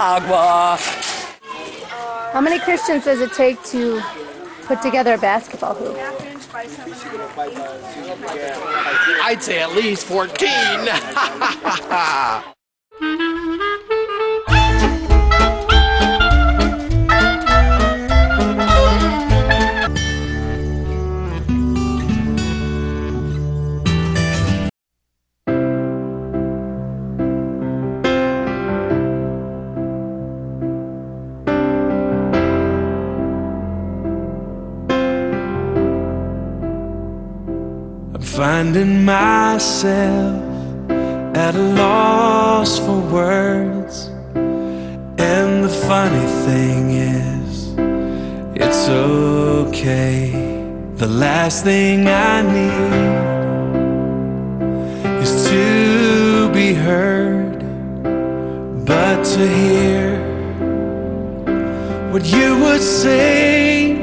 agua. How many Christians does it take to put together a basketball hoop? I'd say at least 14. I'm finding myself at a loss for words. And the funny thing is, it's okay. The last thing I need is to be heard, but to hear what you would say.